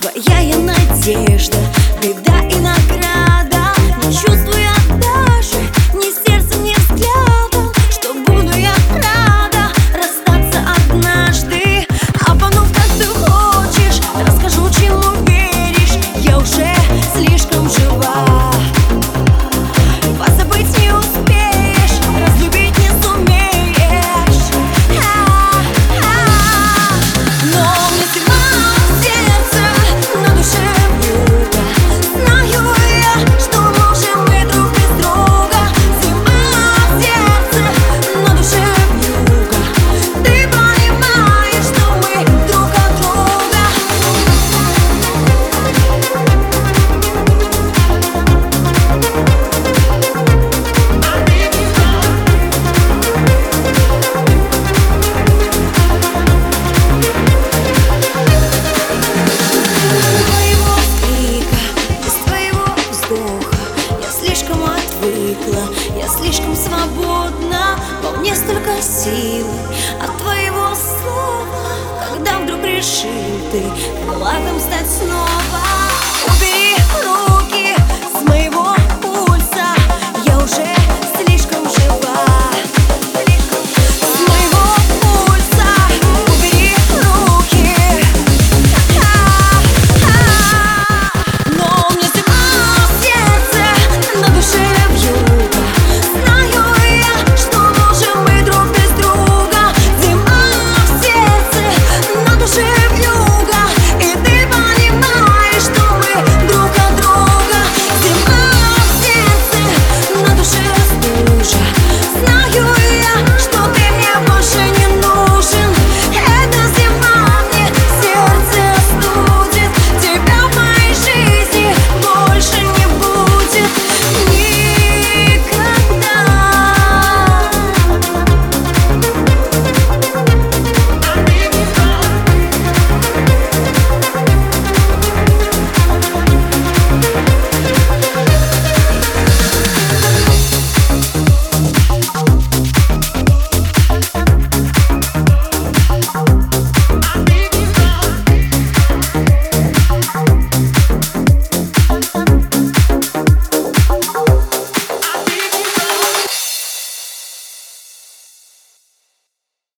Твоя я надежда, ты силы. От твоего слова, когда вдруг решил ты Крылатым стать снова